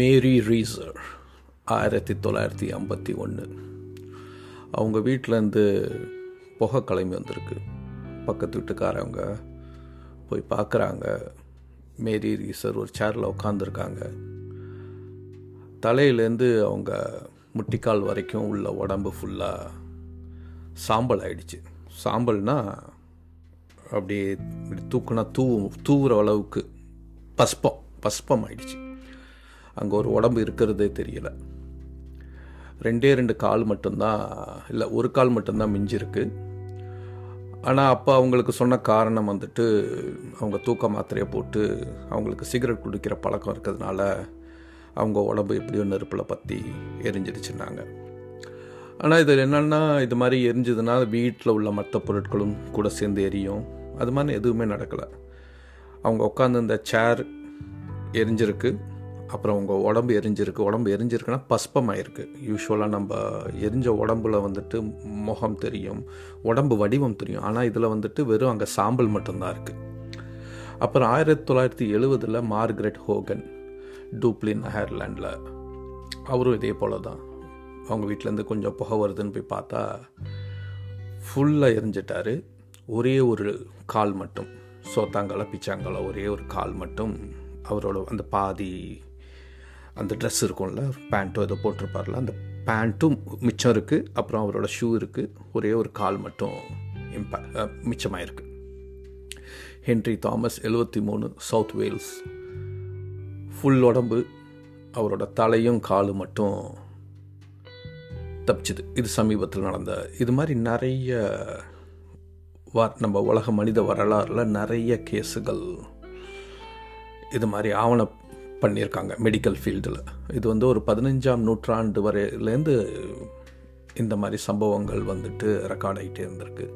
மேரி ரீசர் ஆயிரத்தி தொள்ளாயிரத்தி ஐம்பத்தி ஒன்று அவங்க வீட்டிலேருந்து புகை கிளம்பி வந்திருக்கு. பக்கத்து வீட்டுக்காரவங்க போய் பார்க்குறாங்க மேரி ரீசர் ஒரு சேரில் உட்காந்துருக்காங்க தலையிலேருந்து அவங்க முட்டிக்கால் வரைக்கும் உள்ள உடம்பு ஃபுல்லாக சாம்பல் ஆயிடுச்சு. சாம்பல்னா அப்படியே இப்படி தூக்குனா தூ தூவுற அளவுக்கு பஸ்பம் பஸ்பம் ஆயிடுச்சு. அங்கே ஒரு உடம்பு இருக்கிறதே தெரியல. ரெண்டே ரெண்டு கால் மட்டும்தான் இல்லை ஒரு கால் மட்டும்தான் மிஞ்சிருக்கு. ஆனால் அப்போ அவங்களுக்கு சொன்ன காரணம் வந்துட்டு அவங்க தூக்க மாத்திரையை போட்டு அவங்களுக்கு சிகரெட் குடிக்கிற பழக்கம் இருக்கிறதுனால அவங்க உடம்பு எப்படியோ நெருப்பில் பற்றி எரிஞ்சிடுச்சுன்னாங்க. ஆனால் இதில் என்னென்னா இது மாதிரி எரிஞ்சதுன்னா வீட்டில் உள்ள மற்ற பொருட்களும் கூட சேர்ந்து எரியும். அது மாதிரி எதுவுமே நடக்கலை. அவங்க உட்காந்து இந்த சேர் எரிஞ்சிருக்கு. அப்புறம் உங்கள் உடம்பு எரிஞ்சிருக்கு உடம்பு எரிஞ்சிருக்குன்னா பஸ்பமாயிருக்கு. யூஸ்வலாக நம்ம எரிஞ்ச உடம்புல வந்துட்டு முகம் தெரியும் உடம்பு வடிவம் தெரியும். ஆனால் இதில் வந்துட்டு வெறும் அங்கே சாம்பல் மட்டும்தான் இருக்குது அப்புறம் ஆயிரத்தி தொள்ளாயிரத்தி எழுபதில் மார்கரெட் ஹோகன் டூப்ளின் அயர்லாண்டில் அவரும் இதே போல தான் அவங்க வீட்டிலேருந்து கொஞ்சம் புகை வருதுன்னு போய் பார்த்தா ஃபுல்லாக எரிஞ்சிட்டார். ஒரே ஒரு கால் மட்டும் சோத்தாங்கால பிச்சாங்கால ஒரே ஒரு கால் மட்டும் அவரோட அந்த பாதி அந்த ட்ரெஸ் இருக்கும்ல பேண்ட்டோ ஏதோ போட்டிருப்பார்ல அந்த பேண்ட்டும் மிச்சம் இருக்குது அப்புறம் அவரோட ஷூ இருக்குது ஒரே ஒரு கால் மட்டும் இம்பே மிச்சமாயிருக்கு. ஹென்ரி தாமஸ் எழுபத்தி மூணு சவுத் வேல்ஸ். ஃபுல் உடம்பு அவரோட தலையும் காலும் மட்டும் தப்பிச்சுது. இது சமீபத்தில் நடந்த இது மாதிரி நிறைய வ நம்ம உலக மனித வரலாறில் நிறைய கேஸுகள் இது மாதிரி ஆவண பண்ணியிருக்காங்க மெடிக்கல் ஃபீல்டில் இது வந்து ஒரு பதினஞ்சாம் நூற்றாண்டு வரையிலேருந்து இந்த மாதிரி சம்பவங்கள் வந்துட்டு ரெக்கார்ட் ஆகிட்டே இருந்திருக்கு.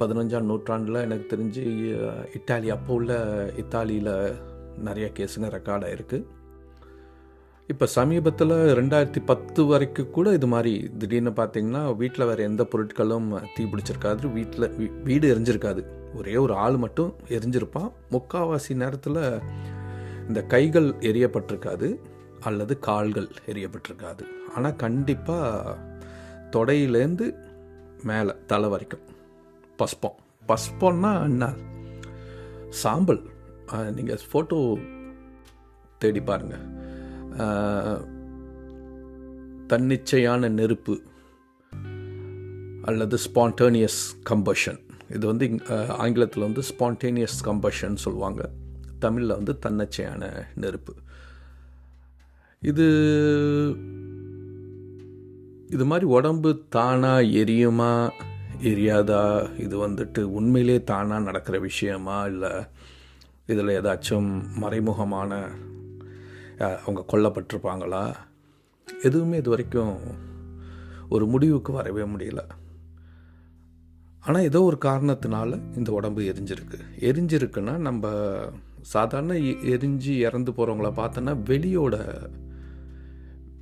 பதினஞ்சாம் நூற்றாண்டில் எனக்கு தெரிஞ்சு இத்தாலி அப்போ உள்ள இத்தாலியில் நிறைய கேஸுங்க ரெக்கார்ட் ஆகிருக்கு இப்போ சமீபத்தில் ரெண்டாயிரத்தி பத்து வரைக்கும் கூட இது மாதிரி திடீர்னு பார்த்தீங்கன்னா வீட்டில் வேறு எந்த பொருட்களும் தீ பிடிச்சிருக்காது. வீட்டில் வீடு எரிஞ்சிருக்காது. ஒரே ஒரு ஆள் மட்டும் எரிஞ்சிருப்பான். முக்கால்வாசி நேரத்தில் இந்த கைகள் எரியப்பட்டிருக்காது அல்லது கால்கள் எரியப்பட்டிருக்காது ஆனால் கண்டிப்பாக தொடையிலேருந்து மேலே தலை வரைக்கும். பஸ்பம். பஸ்பம்னா என்ன? சாம்பல். நீங்கள் ஃபோட்டோ தேடி பாருங்கள் தன்னிச்சையான நெருப்பு அல்லது ஸ்பான்டேனியஸ் கம்பஷன் இது வந்து ஆங்கிலத்தில் வந்து ஸ்பான்டேனியஸ் கம்பஷன் சொல்லுவாங்க. தமிழில் வந்து தன்னச்சையான நெருப்பு. இது இது மாதிரி உடம்பு தானாக எரியுமா? எரியாதா? இது வந்துட்டு உண்மையிலே தானாக நடக்கிற விஷயமா? இல்லை இதில் ஏதாச்சும் மறைமுகமான அவங்க கொல்லப்பட்டிருப்பாங்களா? எதுவுமே இது வரைக்கும் ஒரு முடிவுக்கு வரவே முடியல. ஆனால் ஏதோ ஒரு காரணத்தினால இந்த உடம்பு எரிஞ்சிருக்கு. எரிஞ்சிருக்குன்னா நம்ம சாதாரண எரிஞ்சு இறந்து போகிறவங்கள பார்த்தோன்னா வெளியோட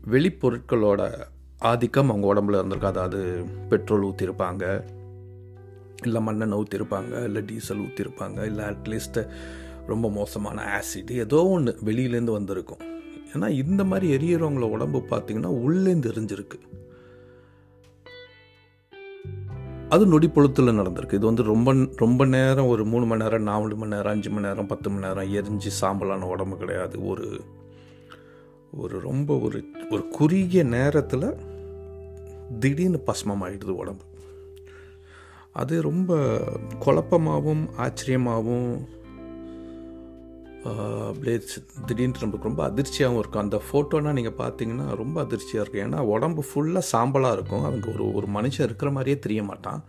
வெளிப்பொருட்களோட ஆதிக்கம் அவங்க உடம்புல இருந்திருக்கு. அதாவது பெட்ரோல் ஊற்றிருப்பாங்க இல்லை மண்ணெண்ணை ஊற்றிருப்பாங்க இல்லை டீசல் ஊற்றிருப்பாங்க இல்லை அட்லீஸ்ட்டு ரொம்ப மோசமான ஆசிட் ஏதோ ஒன்று வெளியிலேருந்து வந்திருக்கும். ஏன்னா இந்த மாதிரி எரியறவங்கள உடம்பு பார்த்திங்கன்னா உள்ளேருந்து எரிஞ்சிருக்கு. அது நொடி பொழுத்தில் நடந்திருக்கு. இது வந்து ரொம்ப ரொம்ப நேரம் ஒரு மூணு மணி நேரம் நாலு மணி நேரம் அஞ்சு மணி நேரம் பத்து மணி நேரம் எரிஞ்சு சாம்பலான உடம்பு கிடையாது. ஒரு ஒரு ரொம்ப ஒரு ஒரு குறுகிய நேரத்தில் திடீர்னு பஸ்மம் ஆகிடுது உடம்பு. அது ரொம்ப குழப்பமாகவும் ஆச்சரியமாகவும் அப்படியே திடீர்னு நம்மளுக்கு ரொம்ப அதிர்ச்சியாகவும் இருக்கும். அந்த ஃபோட்டோனால் நீங்கள் பார்த்தீங்கன்னா ரொம்ப அதிர்ச்சியாக இருக்கும். ஏன்னா உடம்பு ஃபுல்லாக சாம்பலாக இருக்கும். அவங்க ஒரு ஒரு மனுஷன் இருக்கிற மாதிரியே தெரிய மாட்டான்.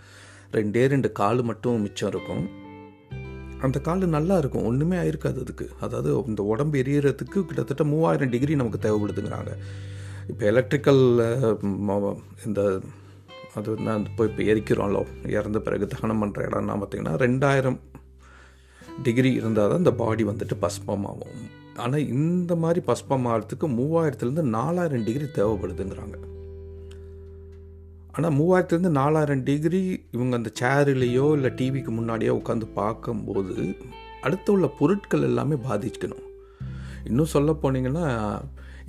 ரெண்டே ரெண்டு கால் மட்டும் மிச்சம் இருக்கும். அந்த கால் நல்லா இருக்கும். ஒன்றுமே ஆயிருக்காது அதுக்கு. அதாவது இந்த உடம்பு எரியறதுக்கு கிட்டத்தட்ட மூவாயிரம் டிகிரி நமக்கு தேவைப்படுதுங்கிறாங்க. இப்போ எலக்ட்ரிக்கல் இந்த அது நான் இப்போ இப்போ எரிக்கிறோம்ல இறந்த பிறகு தகனம் பண்ணுற இடம்னா பார்த்திங்கன்னா ரெண்டாயிரம் டிகிரி இருந்தால் தான் இந்த பாடி வந்துட்டு பஸ்பமாகும் ஆனால் இந்த மாதிரி பஸ்பம் ஆகிறதுக்கு மூவாயிரத்துலேருந்து நாலாயிரம் டிகிரி தேவைப்படுதுங்கிறாங்க. ஆனால் மூவாயிரத்துலேருந்து நாலாயிரம் டிகிரி இவங்க அந்த சேர்லேயோ இல்லை டிவிக்கு முன்னாடியோ உட்காந்து பார்க்கும்போது அடுத்து உள்ள பொருட்கள் எல்லாமே பாதிக்கணும். இன்னும் சொல்ல போனீங்கன்னா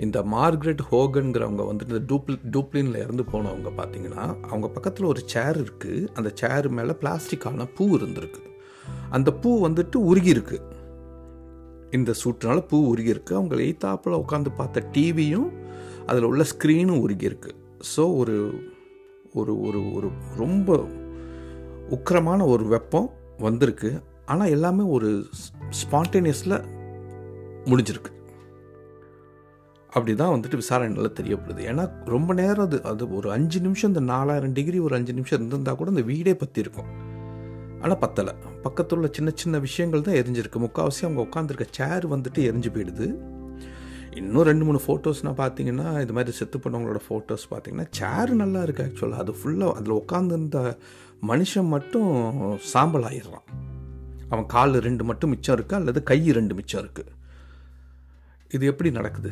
இந்த மார்க்ரெட் ஹோகன்கிறவங்க வந்துட்டு இந்த டூப்ளி டூப்ளினில் இறந்து போனவங்க பார்த்தீங்கன்னா அவங்க பக்கத்தில் ஒரு சேர் இருக்குது அந்த சேர் மேலே பிளாஸ்டிக்கான பூ இருந்திருக்கு. அந்த பூ வந்துட்டு உருகி இருக்கு இந்த சூட்டுனால பூ உருகி இருக்கு அவங்க எய்த்தாப்பில் உட்காந்து பார்த்த டிவியும் அதில் உள்ள ஸ்க்ரீனும் உருகி இருக்கு ஸோ ஒரு ஒரு ஒரு ஒரு ரொம்ப உக்கிரமான ஒரு வெப்பம் வந்திருக்கு. ஆனால் எல்லாமே ஒரு ஸ்பான்டேனியஸில் முடிஞ்சிருக்கு. அப்படி தான் வந்துட்டு விசாரணையில் தெரியப்படுது. ஏன்னா ரொம்ப நேரம் அது அது ஒரு அஞ்சு நிமிஷம் இந்த நாலாயிரம் டிகிரி ஒரு அஞ்சு நிமிஷம் இருந்திருந்தால் கூட இந்த வீடே பற்றி இருக்கும் ஆனால் பத்தலை. பக்கத்தில் உள்ள சின்ன சின்ன விஷயங்கள் தான் எரிஞ்சிருக்கு. முக்கால்வாசி அவங்க உட்காந்துருக்க சேர் வந்துட்டு எரிஞ்சு போயிடுது. இன்னும் ரெண்டு மூணு ஃபோட்டோஸ்னால் பார்த்தீங்கன்னா இது மாதிரி செத்து பண்ணவங்களோட ஃபோட்டோஸ் பார்த்தீங்கன்னா சேர் நல்லா இருக்குது ஆக்சுவலாக அது ஃபுல்லாக அதில் உட்காந்துருந்த மனுஷன் மட்டும் சாம்பல் ஆயிடுறான். அவன் கால் ரெண்டு மட்டும் மிச்சம் இருக்குது அல்லது கை ரெண்டு மிச்சம் இருக்குது இது எப்படி நடக்குது?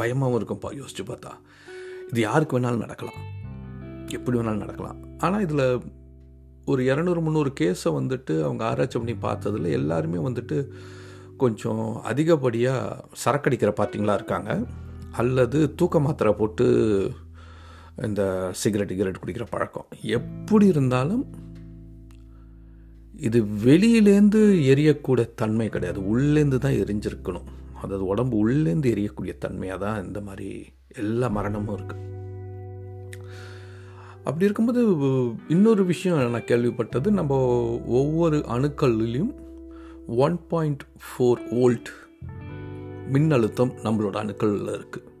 பயமாகவும் இருக்கும்ப்பா யோசிச்சு பார்த்தா. இது யாருக்கு வேணாலும் நடக்கலாம். எப்படி வேணாலும் நடக்கலாம். ஆனால் இதில் ஒரு இரநூறு முந்நூறு கேஸை வந்துட்டு அவங்க ஆராய்ச்சி பண்ணி பார்த்ததில் எல்லாருமே வந்துட்டு கொஞ்சம் அதிகப்படியாக சரக்கடிக்கிற பார்ட்டிங்களாக இருக்காங்க. அல்லது தூக்க மாத்திரை போட்டு இந்த சிகரெட் கிகரெட் குடிக்கிற பழக்கம். எப்படி இருந்தாலும் இது வெளியிலேருந்து எரியக்கூடிய தன்மை கிடையாது. உள்ளேருந்து தான் எரிஞ்சிருக்கணும். அதாவது உடம்பு உள்ளேருந்து எரியக்கூடிய தன்மையாக தான் இந்த மாதிரி எல்லா மரணமும் இருக்குது அப்படி இருக்கும்போது இன்னொரு விஷயம் நான் கேள்விப்பட்டது. நம்ம ஒவ்வொரு அணுக்கள்லையும் ஒன் பாயிண்ட் ஃபோர் வோல்ட் மின்னழுத்தம் நம்மளோட அணுக்களில் இருக்குது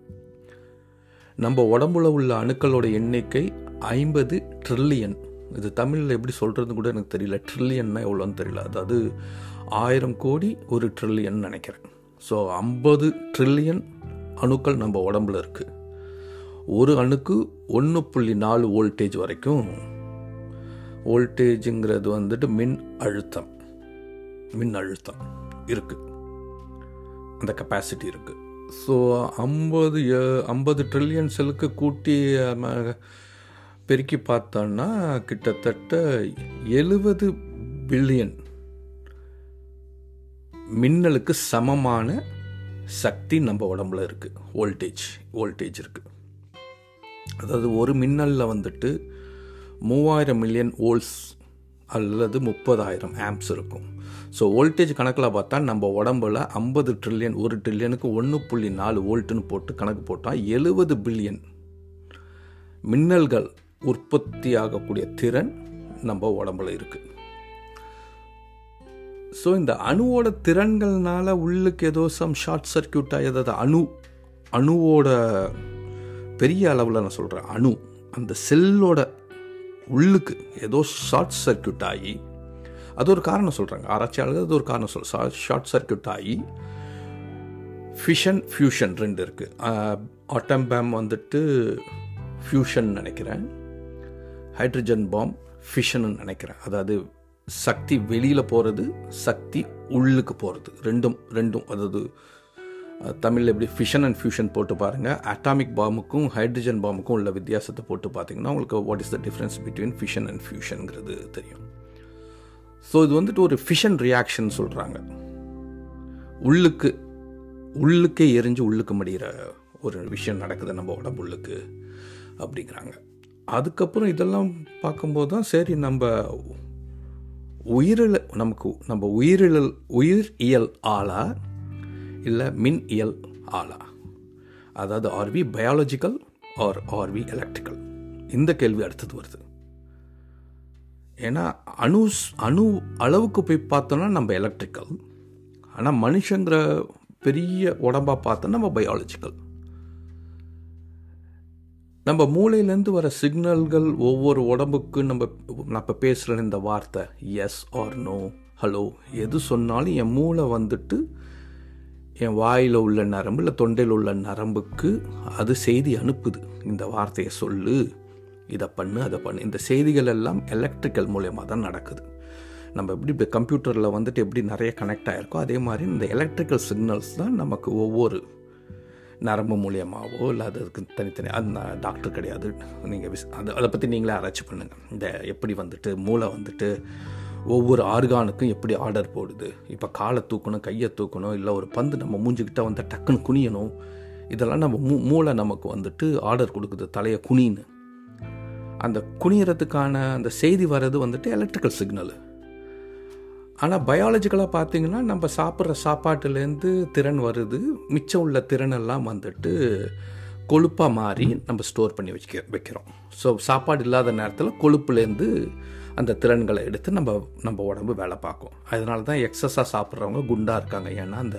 நம்ம உடம்புல உள்ள அணுக்களோட எண்ணிக்கை ஐம்பது ட்ரில்லியன் இது தமிழில் எப்படி சொல்கிறது கூட எனக்கு தெரியல. ட்ரில்லியன்னா எவ்வளோன்னு தெரியல. அதாவது ஆயிரம் கோடி ஒரு ட்ரில்லியன் நினைக்கிறேன். ஸோ ஐம்பது ட்ரில்லியன் அணுக்கள் நம்ம உடம்புல இருக்குது ஒரு அணுக்கு ஒன்று புள்ளி நாலு வோல்டேஜ் வரைக்கும். வோல்டேஜுங்கிறது வந்துட்டு மின் அழுத்தம். மின் அழுத்தம் இருக்குது அந்த கெப்பாசிட்டி இருக்குது ஸோ ஐம்பது ஐம்பது ட்ரில்லியன் செல்லுக்கு கூட்டி பெருக்கி பார்த்தோன்னா கிட்டத்தட்ட எழுபது பில்லியன் மின்னலுக்கு சமமான சக்தி நம்ம உடம்புல இருக்குது வோல்டேஜ் வோல்டேஜ் இருக்குது அதாவது ஒரு மின்னலில் வந்துட்டு மூவாயிரம் மில்லியன் ஓல்ஸ் அல்லது முப்பதாயிரம் ஆம்ப்ஸ் இருக்கும். ஸோ வோல்டேஜ் கணக்கில் பார்த்தா நம்ம உடம்புல ஐம்பது ட்ரில்லியன் ஒரு ட்ரில்லியனுக்கு ஒன்று புள்ளி நாலு வோல்ட்டுன்னு போட்டு கணக்கு போட்டால் எழுபது பில்லியன் மின்னல்கள் உற்பத்தி ஆகக்கூடிய திறன் நம்ம உடம்புல இருக்குது ஸோ இந்த அணுவோட திறன்கள்னால உள்ளுக்கு ஏதோ சம் ஷார்ட் சர்க்கியூட்டாக ஏதாவது அணு அணுவோட பெரிய அளவில் நான் சொல்கிறேன் அணு. அந்த செல்லோட உள்ளுக்கு ஏதோ ஷார்ட் சர்க்கியூட் ஆகி அது ஒரு காரணம் சொல்கிறாங்க ஆராய்ச்சியாளர்கள் அது ஒரு காரணம் சொல் ஷார்ட் சர்க்கியூட் ஆகி ஃபிஷன் ஃபியூஷன் ரெண்டு இருக்குது ஆட்டம் பேம் வந்துட்டு ஃபியூஷன் நினைக்கிறேன். ஹைட்ரஜன் பாம் ஃபிஷன் நினைக்கிறேன். அதாவது சக்தி வெளியில் போகிறது சக்தி உள்ளுக்கு போகிறது ரெண்டும் ரெண்டும் அதாவது தமிழில் எப்படி ஃபிஷன் அண்ட் ஃபியூஷன் போட்டு பாருங்கள் அட்டாமிக் பாம்புக்கும் ஹைட்ரஜன் பாம்புக்கும் உள்ள வித்தியாசத்தை போட்டு பார்த்தீங்கன்னா உங்களுக்கு what is the difference between fission and ஃபியூஷனுங்கிறது தெரியும். ஸோ இது வந்துட்டு ஒரு ஃபிஷன் ரியாக்ஷன் சொல்கிறாங்க உள்ளுக்கு உள்ளுக்கே எரிஞ்சு உள்ளுக்கு மடிகிற ஒரு விஷயம் நடக்குது நம்ம உடம்பு உள்ளுக்கு அப்படிங்கிறாங்க. அதுக்கப்புறம் இதெல்லாம் பார்க்கும்போது தான் சரி நம்ம உயிரிழ நமக்கு நம்ம உயிரிழல் உயிர் இயல் ஆளாக இல்லை மின் இயல் ஆளா? அதாவது are we biological or are we electrical இந்த கேள்வி அடுத்தது வருது. ஏன்னா அணு அணு அளவுக்கு போய் பார்த்தோன்னா நம்ம எலக்ட்ரிக்கல் ஆனால் மனுஷங்கிற பெரிய உடம்பாக பார்த்தோன்னா நம்ம பயாலஜிக்கல் நம்ம மூளையிலேருந்து வர சிக்னல்கள் ஒவ்வொரு உடம்புக்கு நம்ம நான் இப்போ பேசுகிற இந்த வார்த்தை எஸ் ஆர் நோ ஹலோ எது சொன்னாலும் என் மூளை வந்துட்டு என் வாயில் உள்ள நரம்பு இல்லை தொண்டையில் உள்ள நரம்புக்கு அது செய்தி அனுப்புது. இந்த வார்த்தையை சொல்லு. இதை பண்ணு அதை பண்ணு. இந்த செய்திகள் எல்லாம் எலக்ட்ரிக்கல் மூலயமா தான் நடக்குது. நம்ம எப்படி இப்போ கம்ப்யூட்டரில் வந்துட்டு எப்படி நிறைய கனெக்ட் ஆகிருக்கோ அதே மாதிரி இந்த எலக்ட்ரிக்கல் சிக்னல்ஸ் தான் நமக்கு ஒவ்வொரு நரம்பு மூலியமாகவோ இல்லை அதுக்கு தனித்தனி அது நான் டாக்டர் கிடையாது. நீங்கள் விஸ் அது அதை பற்றி நீங்களே ஆராய்ச்சி பண்ணுங்கள் இந்த எப்படி வந்துட்டு மூளை வந்துட்டு ஒவ்வொரு ஆர்கானுக்கும் எப்படி ஆர்டர் போடுது? இப்போ காலை தூக்கணும் கையை தூக்கணும் இல்லை ஒரு பந்து நம்ம மூஞ்சிக்கிட்ட வந்து டக்குன்னு குனியணும். இதெல்லாம் நம்ம மூ மூளை நமக்கு வந்துட்டு ஆர்டர் கொடுக்குது தலையை குனின்னு. அந்த குனியறதுக்கான அந்த செய்தி வர்றது வந்துட்டு எலக்ட்ரிக்கல் சிக்னல் ஆனால் பயாலஜிக்கலாக பார்த்தீங்கன்னா நம்ம சாப்பிட்ற சாப்பாட்டுலேருந்து திறன் வருது. மிச்சம் உள்ள திறனெல்லாம் வந்துட்டு கொழுப்பாக மாறி நம்ம ஸ்டோர் பண்ணி வச்சுக்க வைக்கிறோம். ஸோ சாப்பாடு இல்லாத நேரத்தில் கொழுப்புலேருந்து அந்த திறன்களை எடுத்து நம்ம நம்ம உடம்பு வேலை பார்க்கும். அதனால தான் எக்ஸஸாக சாப்பிட்றவங்க குண்டாக இருக்காங்க. ஏன்னா அந்த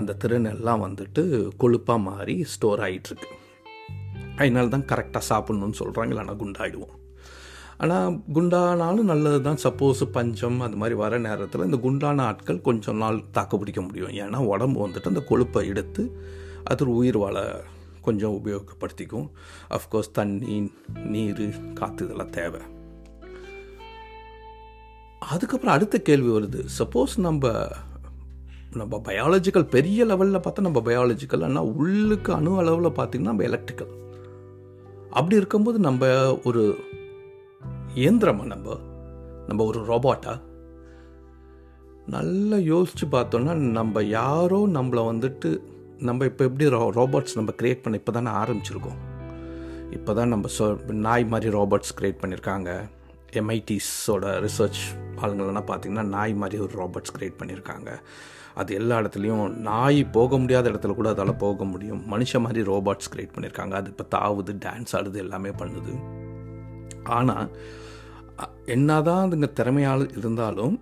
அந்த திறன் எல்லாம் வந்துட்டு கொழுப்பாக மாறி ஸ்டோர் ஆகிட்டுருக்கு அதனால தான் கரெக்டாக சாப்பிட்ணுன்னு சொல்கிறாங்க இல்லைனா குண்டாயிடுவோம். ஆனால் குண்டானாலும் நல்லது தான் சப்போஸ் பஞ்சம் அது மாதிரி வர நேரத்தில் இந்த குண்டான ஆட்கள் கொஞ்சம் நாள் தாக்கு பிடிக்க முடியும். ஏன்னா உடம்பு வந்துட்டு அந்த கொழுப்பை எடுத்து அது உயிர் வாழ கொஞ்சம் உபயோகப்படுத்திக்கும். அஃப்கோர்ஸ் தண்ணி நீர் காற்று இதெல்லாம் தேவை. அதுக்கப்புறம் அடுத்த கேள்வி வருது. சப்போஸ் நம்ம நம்ம பயாலஜிக்கல் பெரிய லெவலில் பார்த்தா நம்ம பயாலஜிக்கல் ஆனால் உள்ளுக்கு அணு அளவில் பார்த்திங்கன்னா நம்ம எலக்ட்ரிக்கல் அப்படி இருக்கும்போது நம்ம ஒரு இயந்திரமா நம்ம நம்ம ஒரு ரோபாட்டா நல்லா யோசித்து பார்த்தோன்னா நம்ம யாரோ நம்மளை வந்துட்டு நம்ம இப்போ எப்படி ரோ ரோபோட்ஸ் நம்ம க்ரியேட் பண்ண இப்போ தானே ஆரம்பிச்சிருக்கோம். இப்போ தான் நம்ம சொ நாய் மாதிரி ரோபோட்ஸ் க்ரியேட் பண்ணியிருக்காங்க எம்ஐடிஸோட ரிசர்ச் ஆளுங்களெல்லாம் பார்த்திங்கன்னா நாய் மாதிரி ஒரு ராபர்ட்ஸ் க்ரியேட் பண்ணியிருக்காங்க அது எல்லா இடத்துலையும் நாய் போக முடியாத இடத்துல கூட அதால் போக முடியும். மனுஷ மாதிரி ரோபாட்ஸ் க்ரியேட் பண்ணியிருக்காங்க அது இப்போ தாவுது டான்ஸ் ஆடுது எல்லாமே பண்ணுது. ஆனால் என்னதான் அதுங்க திறமையால் இருந்தாலும்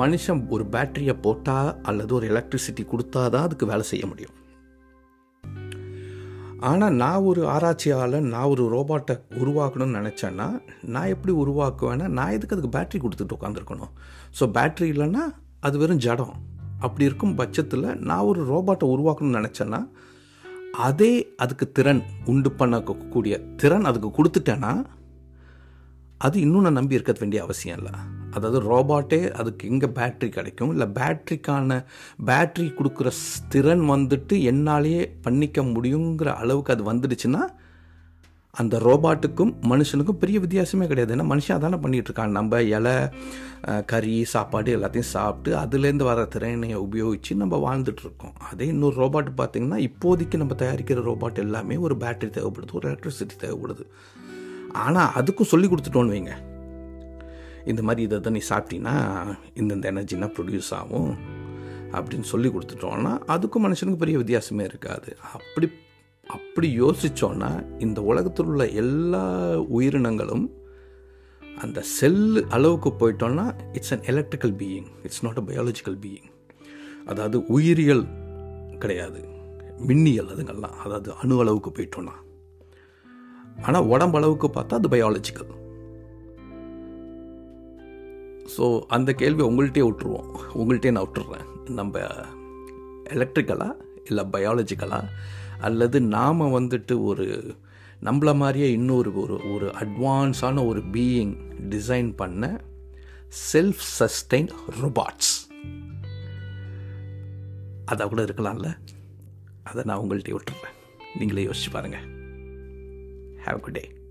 மனுஷன் ஒரு பேட்டரியை போட்டால் அல்லது ஒரு எலக்ட்ரிசிட்டி கொடுத்தா தான் அதுக்கு வேலை செய்ய முடியும். ஆனால் நான் ஒரு ஆராய்ச்சியாளன் நான் ஒரு ரோபாட்டை உருவாக்கணும்னு நினச்சேன்னா நான் எப்படி உருவாக்குவேன்னா நான் எதுக்கு அதுக்கு பேட்டரி கொடுத்துட்டு உட்காந்துருக்கணும் ஸோ பேட்டரி இல்லைன்னா அது வெறும் ஜடம். அப்படி இருக்கும் பட்சத்தில் நான் ஒரு ரோபாட்டை உருவாக்கணும்னு நினச்சேன்னா அதே அதுக்கு திறன் உண்டு பண்ணக்கூடிய திறன் அதுக்கு கொடுத்துட்டேன்னா அது இன்னும் நான் நம்பி இருக்க வேண்டிய அவசியம் இல்லை. அதாவது ரோபாட்டே அதுக்கு எங்கே பேட்ரி கிடைக்கும். இல்லை பேட்ரிக்கான பேட்ரி கொடுக்குற திறன் வந்துட்டு என்னாலேயே பண்ணிக்க முடியுங்கிற அளவுக்கு அது வந்துடுச்சுன்னா அந்த ரோபாட்டுக்கும் மனுஷனுக்கும் பெரிய வித்தியாசமே கிடையாது. ஏன்னா மனுஷன் அதானே பண்ணிகிட்டு இருக்கான். நம்ம இலை கறி சாப்பாடு எல்லாத்தையும் சாப்பிட்டு அதுலேருந்து வர திறனையை உபயோகித்து நம்ம வாழ்ந்துட்டுருக்கோம் அதே இன்னொரு ரோபாட் பார்த்திங்கன்னா இப்போதைக்கு நம்ம தயாரிக்கிற ரோபாட் எல்லாமே ஒரு பேட்டரி தேவைப்படுது ஒரு எலக்ட்ரிசிட்டி தேவைப்படுது. ஆனால் அதுக்கும் சொல்லி கொடுத்துட்டோன்னு வைங்க. இந்த மாதிரி இதை தான் நீ சாப்பிட்டீங்கன்னா இந்தந்த எனர்ஜினா ப்ரொடியூஸ் ஆகும் அப்படின்னு சொல்லி கொடுத்துட்டோன்னா அதுக்கும் மனுஷனுக்கு பெரிய வித்தியாசமே இருக்காது. அப்படி அப்படி யோசித்தோன்னா இந்த உலகத்தில் உள்ள எல்லா உயிரினங்களும் அந்த செல்லு அளவுக்கு போயிட்டோன்னா it's an electrical being it's not a biological being அதாவது உயிரியல் கிடையாது மின்னியல் அதுங்கெல்லாம் அதாவது அணு அளவுக்கு போயிட்டோன்னா ஆனால் உடம்பு அளவுக்கு பார்த்தா அது பயாலஜிக்கல் ஸோ அந்த கேள்வி உங்கள்கிட்டே விட்டுருவோம். உங்கள்கிட்டே நான் விட்டுறேன். நம்ம எலக்ட்ரிக்கலாக இல்லை பயாலஜிக்கலாக அல்லது நாம் வந்துட்டு ஒரு நம்மளை மாதிரியே இன்னொரு ஒரு ஒரு அட்வான்ஸான ஒரு பீயிங் டிசைன் பண்ண செல்ஃப் சஸ்டைன் ரொபாட்ஸ் அதை கூட இருக்கலாம்ல. அதை நான் உங்கள்கிட்ட விட்டுறேன். நீங்களே யோசிச்சு பாருங்கள் ஹாவ் குட் டே